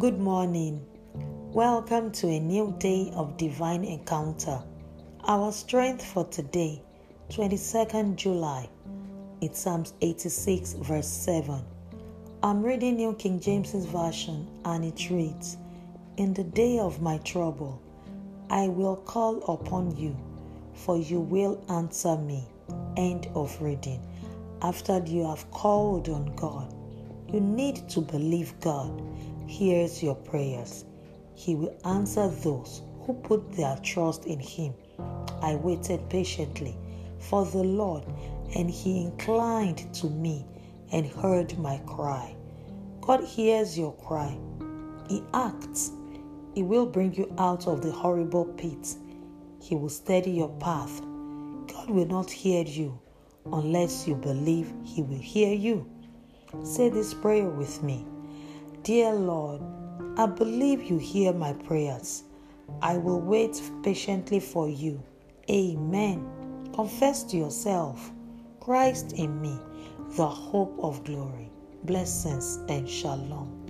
Good morning. Welcome to a new day of divine encounter. Our strength for today, 22nd July, it's Psalms 86, verse 7. I'm reading New King James's Version and it reads, In the day of my trouble, I will call upon you, for you will answer me. End of reading. After you have called on God, you need to believe God hears your prayers. He will answer those who put their trust in Him. I waited patiently for the Lord, and He inclined to me and heard my cry. God hears your cry. He acts. He will bring you out of the horrible pit. He will steady your path. God will not hear you unless you believe He will hear you. Say this prayer with me Dear Lord, I believe you hear my prayers. I will wait patiently for you. Amen. Confess to yourself Christ in me, the hope of glory. Blessings and shalom.